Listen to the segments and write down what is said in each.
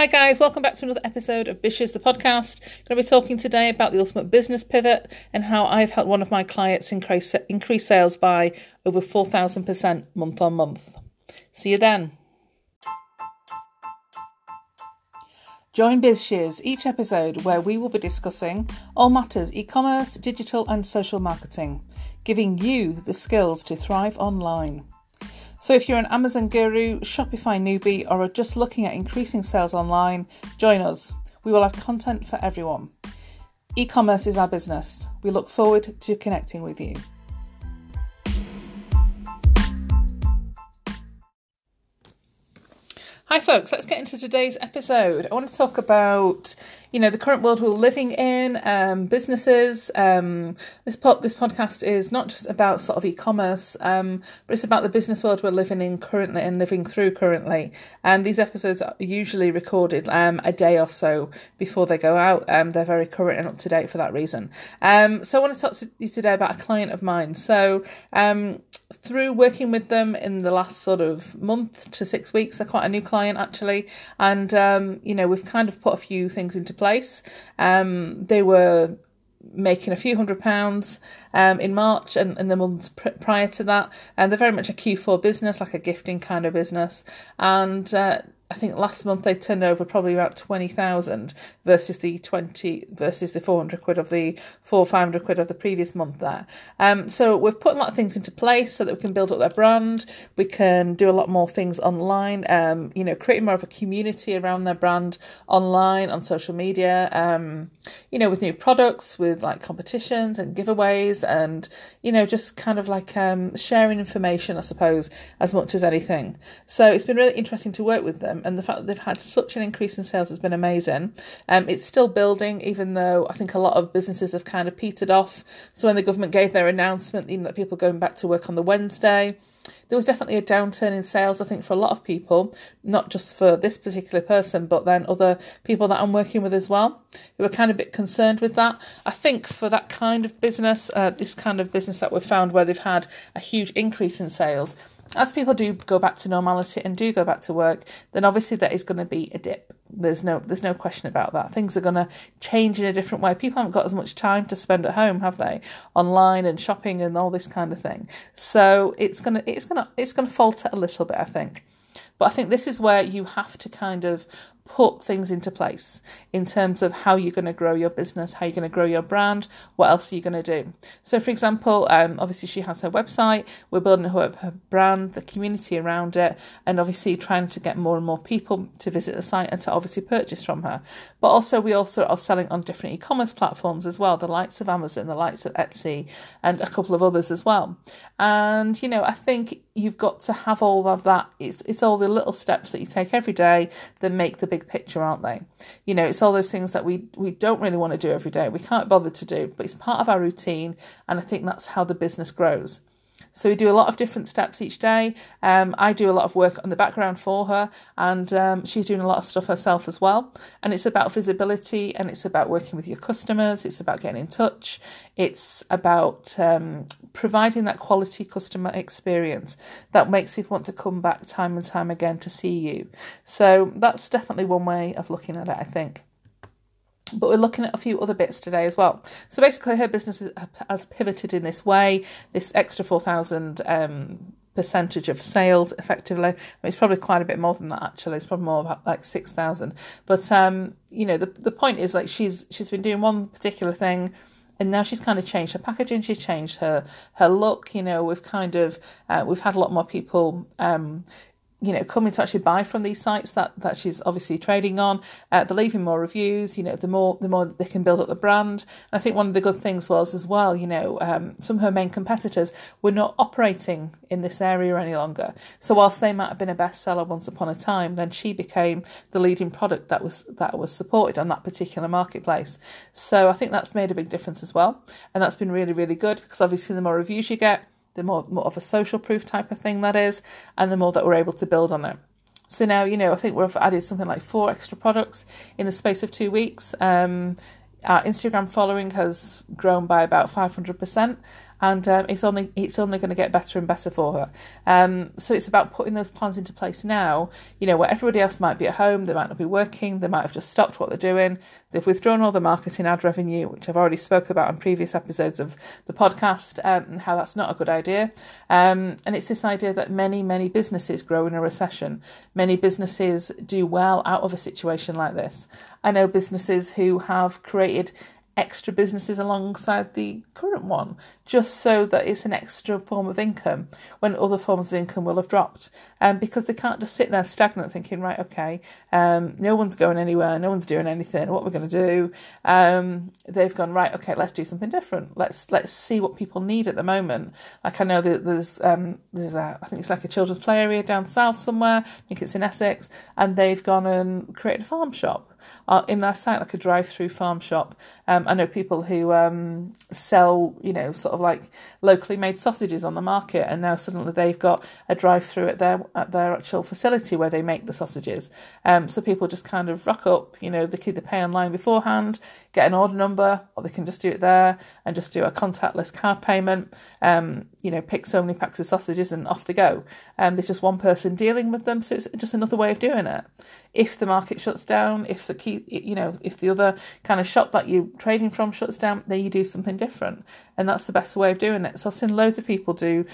Hi, guys, welcome back to another episode of BizShiz the podcast. I'm going to be talking today about the ultimate business pivot and how I've helped one of my clients increase, increase sales by over 4,000% month on month. See you then. Join BizShiz each episode where we will be discussing all matters e commerce, digital, and social marketing, giving you the skills to thrive online. So, if you're an Amazon guru, Shopify newbie, or are just looking at increasing sales online, join us. We will have content for everyone. E commerce is our business. We look forward to connecting with you. Hi, folks. Let's get into today's episode. I want to talk about you know the current world we're living in, um, businesses. Um, this pod, this podcast is not just about sort of e-commerce, um, but it's about the business world we're living in currently and living through currently. And these episodes are usually recorded um, a day or so before they go out. Um, they're very current and up to date for that reason. Um, so I want to talk to you today about a client of mine. So through working with them in the last sort of month to six weeks, they're quite a new client actually, and you know we've kind of put a few things into place. Um, they were making a few hundred pounds um, in March and, and the months pr- prior to that. And they're very much a Q4 business, like a gifting kind of business. And uh, I think last month they turned over probably about 20,000 versus the 20 versus the 400 quid of the 4 500 quid of the previous month there. Um, so we've put a lot of things into place so that we can build up their brand. We can do a lot more things online, um, you know, creating more of a community around their brand online, on social media, um, you know, with new products, with like competitions and giveaways and, you know, just kind of like um, sharing information, I suppose, as much as anything. So it's been really interesting to work with them and the fact that they've had such an increase in sales has been amazing. Um, it's still building, even though I think a lot of businesses have kind of petered off. So when the government gave their announcement, know, that people going back to work on the Wednesday, there was definitely a downturn in sales, I think, for a lot of people, not just for this particular person, but then other people that I'm working with as well, who are kind of a bit concerned with that. I think for that kind of business, uh, this kind of business that we've found where they've had a huge increase in sales, as people do go back to normality and do go back to work, then obviously there is going to be a dip. There's no there's no question about that. Things are going to change in a different way. People haven't got as much time to spend at home, have they? Online and shopping and all this kind of thing. So it's gonna it's gonna it's gonna falter a little bit, I think. But I think this is where you have to kind of put things into place in terms of how you're going to grow your business, how you're going to grow your brand, what else are you going to do. So, for example, um, obviously she has her website, we're building her, her brand, the community around it, and obviously trying to get more and more people to visit the site and to obviously purchase from her. But also, we also are selling on different e-commerce platforms as well, the likes of Amazon, the likes of Etsy, and a couple of others as well. And you know, I think you've got to have all of that. It's it's all the little steps that you take every day that make the big picture, aren't they? You know, it's all those things that we we don't really want to do every day. We can't bother to do, but it's part of our routine, and I think that's how the business grows. So we do a lot of different steps each day. Um, I do a lot of work on the background for her, and um, she's doing a lot of stuff herself as well. And it's about visibility, and it's about working with your customers. It's about getting in touch. It's about um, providing that quality customer experience that makes people want to come back time and time again to see you. So that's definitely one way of looking at it. I think but we're looking at a few other bits today as well. So basically, her business has pivoted in this way. This extra four thousand um, percentage of sales, effectively. I mean, it's probably quite a bit more than that. Actually, it's probably more about like six thousand. But um, you know, the the point is like she's she's been doing one particular thing and now she's kind of changed her packaging she's changed her her look you know we've kind of uh, we've had a lot more people um, you know, coming to actually buy from these sites that, that she's obviously trading on. Uh, they're leaving more reviews, you know, the more the more they can build up the brand. And I think one of the good things was as well, you know, um, some of her main competitors were not operating in this area any longer. So whilst they might have been a bestseller once upon a time, then she became the leading product that was that was supported on that particular marketplace. So I think that's made a big difference as well. And that's been really, really good because obviously the more reviews you get, the more, more of a social proof type of thing that is, and the more that we're able to build on it. So now, you know, I think we've added something like four extra products in the space of two weeks. Um, our Instagram following has grown by about 500%. And um, it's only it's only going to get better and better for her. Um, so it's about putting those plans into place now. You know, where everybody else might be at home, they might not be working, they might have just stopped what they're doing, they've withdrawn all the marketing ad revenue, which I've already spoke about on previous episodes of the podcast, um, and how that's not a good idea. Um, and it's this idea that many many businesses grow in a recession. Many businesses do well out of a situation like this. I know businesses who have created extra businesses alongside the current one, just so that it's an extra form of income when other forms of income will have dropped. Um, because they can't just sit there stagnant thinking, right, okay, um, no one's going anywhere, no one's doing anything, what we're going to do. Um, they've gone, right, okay, let's do something different. Let's let's see what people need at the moment. Like I know that there's um, there's a, I think it's like a children's play area down south somewhere, I think it's in Essex, and they've gone and created a farm shop uh, in their site, like a drive-through farm shop. Um, I know people who um, sell, you know, sort of like locally made sausages on the market, and now suddenly they've got a drive-through at their at their actual facility where they make the sausages. Um, so people just kind of rock up, you know, they pay online beforehand, get an order number, or they can just do it there and just do a contactless card payment. Um, you know, pick so many packs of sausages and off they go. And um, there's just one person dealing with them, so it's just another way of doing it. If the market shuts down, if the key, you know, if the other kind of shop that you're trading from shuts down, then you do something different, and that's the best way of doing it. So I've seen loads of people do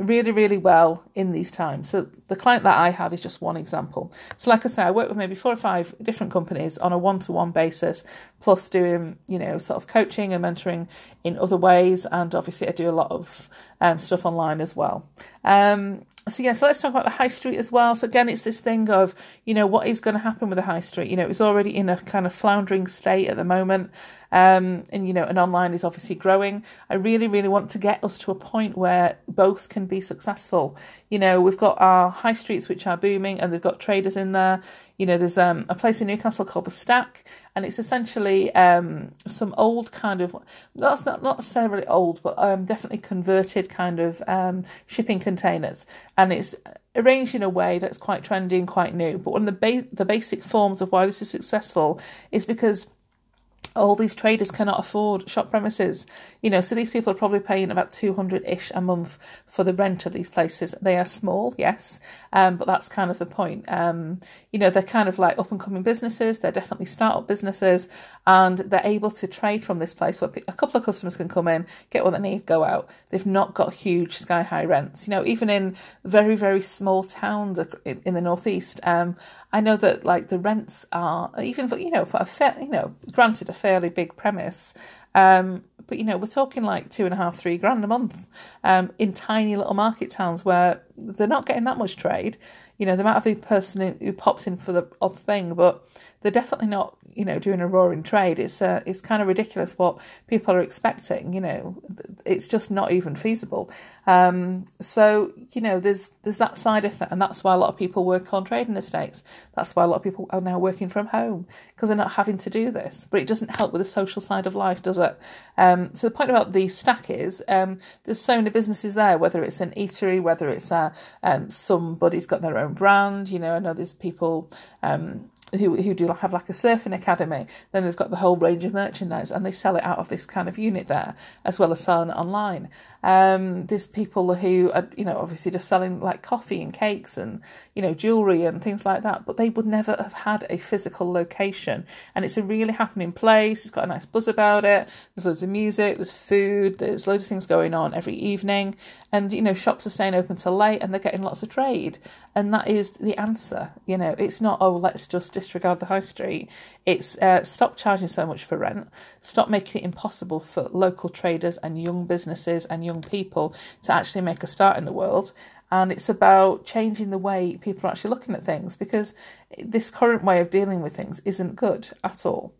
really, really well in these times. So the client that I have is just one example. So like I say, I work with maybe four or five different companies on a one-to-one basis, plus doing, you know, sort of coaching and mentoring in other ways. And obviously I do a lot of um, stuff online as well. Um, so yeah, so let's talk about the high street as well. So again, it's this thing of, you know, what is going to happen with the high street? You know, it's already in a kind of floundering state at the moment. Um, and you know, and online is obviously growing. I really, really want to get us to a point where both can be successful. You know, we've got our high streets which are booming, and they've got traders in there. You know, there's um, a place in Newcastle called the Stack, and it's essentially um, some old kind of that's not not necessarily old, but um, definitely converted kind of um, shipping containers, and it's arranged in a way that's quite trendy and quite new. But one of the ba- the basic forms of why this is successful is because all these traders cannot afford shop premises. You know, so these people are probably paying about 200 ish a month for the rent of these places. They are small, yes, um, but that's kind of the point. Um, you know, they're kind of like up and coming businesses, they're definitely start-up businesses, and they're able to trade from this place where a couple of customers can come in, get what they need, go out. They've not got huge sky high rents. You know, even in very, very small towns in the northeast, um, I know that like the rents are, even for, you know, for a fair, you know, granted, a fairly big premise. Um, but you know, we're talking like two and a half, three grand a month um, in tiny little market towns where they're not getting that much trade. You know, they might have the person who pops in for the odd thing, but they're definitely not, you know, doing a roaring trade. It's uh, it's kind of ridiculous what people are expecting. You know, it's just not even feasible. Um, so you know, there's there's that side of effect, and that's why a lot of people work on trading estates. That's why a lot of people are now working from home because they're not having to do this. But it doesn't help with the social side of life, does it? Um, so the point about the stack is um, there's so many businesses there, whether it's an eatery, whether it's uh, um, somebody's got their own brand. You know, I know there's people um, who who do have like a surfing academy. Then they've got the whole range of merchandise, and they sell it out of this kind of unit there, as well as selling it online. Um, there's people who are, you know, obviously just selling like coffee and cakes and you know jewelry and things like that, but they would never have had a physical location. And it's a really happening place. It's got a nice buzz about it. There's loads of music. There's food. There's loads of things going on every evening, and you know shops are staying open till late, and they're getting lots of trade. And that is the answer. You know, it's not oh let's just disregard the high street. It's uh, stop charging so much for rent, stop making it impossible for local traders and young businesses and young people to actually make a start in the world. And it's about changing the way people are actually looking at things because this current way of dealing with things isn't good at all.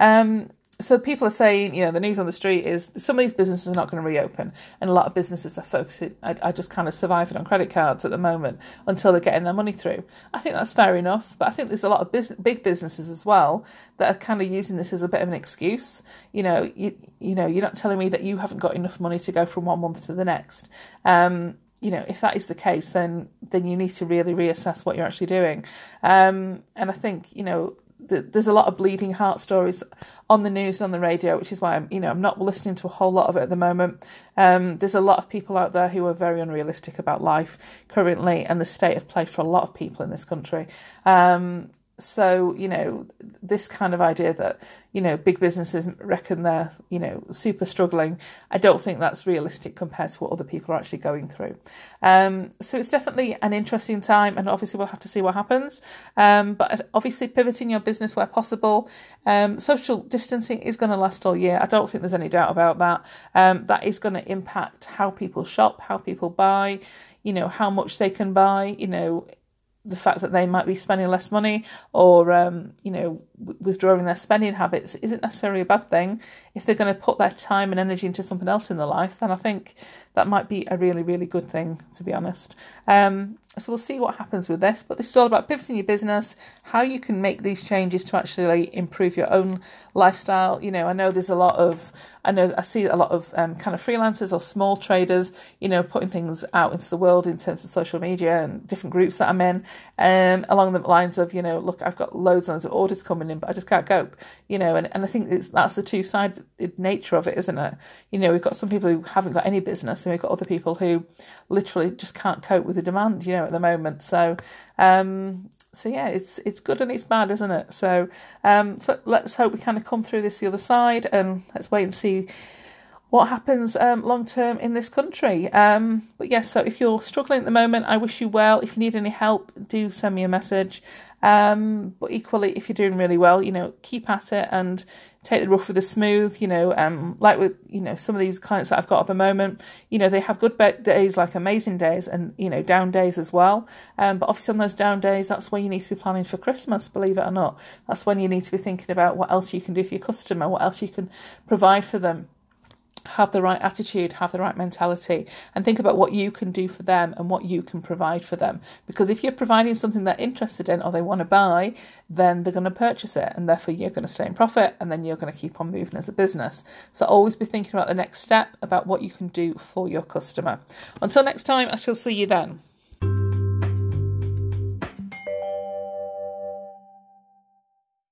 Um, so people are saying, you know, the news on the street is some of these businesses are not going to reopen, and a lot of businesses are focusing, are, are just kind of surviving on credit cards at the moment until they're getting their money through. I think that's fair enough, but I think there's a lot of big businesses as well that are kind of using this as a bit of an excuse. You know, you you know, you're not telling me that you haven't got enough money to go from one month to the next. Um, you know, if that is the case, then then you need to really reassess what you're actually doing. Um, and I think you know there's a lot of bleeding heart stories on the news and on the radio, which is why I'm, you know, I'm not listening to a whole lot of it at the moment. Um, there's a lot of people out there who are very unrealistic about life currently and the state of play for a lot of people in this country. Um, so you know this kind of idea that you know big businesses reckon they're you know super struggling i don't think that's realistic compared to what other people are actually going through. Um, so it's definitely an interesting time and obviously we'll have to see what happens. Um, but obviously pivoting your business where possible. Um, social distancing is going to last all year. I don't think there's any doubt about that. Um, that is going to impact how people shop how people buy you know how much they can buy you know the fact that they might be spending less money or um, you know withdrawing their spending habits isn't necessarily a bad thing. If they're going to put their time and energy into something else in their life then i think that might be a really really good thing to be honest. Um, so we'll see what happens with this but this is all about pivoting your business how you can make these changes to actually improve your own lifestyle. You know i know there's a lot of i know i see a lot of um, kind of freelancers or small traders you know putting things out into the world in terms of social media and different groups that i'm in um, along the lines of you know look i've got loads and loads of orders coming but I just can't cope, you know. And, and I think it's, that's the two sided nature of it, isn't it? You know, we've got some people who haven't got any business, and we've got other people who literally just can't cope with the demand, you know, at the moment. So, um, so yeah, it's it's good and it's bad, isn't it? So, um, so let's hope we kind of come through this the other side, and let's wait and see what happens um, long term in this country. Um, but yes, yeah, so if you're struggling at the moment, I wish you well. If you need any help, do send me a message. Um, but equally, if you're doing really well, you know, keep at it and take the rough with the smooth. You know, um, like with you know some of these clients that I've got at the moment, you know, they have good days, like amazing days, and you know, down days as well. Um, but obviously on those down days, that's when you need to be planning for Christmas. Believe it or not, that's when you need to be thinking about what else you can do for your customer, what else you can provide for them have the right attitude, have the right mentality, and think about what you can do for them and what you can provide for them. Because if you're providing something they're interested in or they want to buy, then they're going to purchase it, and therefore you're going to stay in profit, and then you're going to keep on moving as a business. So always be thinking about the next step, about what you can do for your customer. Until next time, I shall see you then.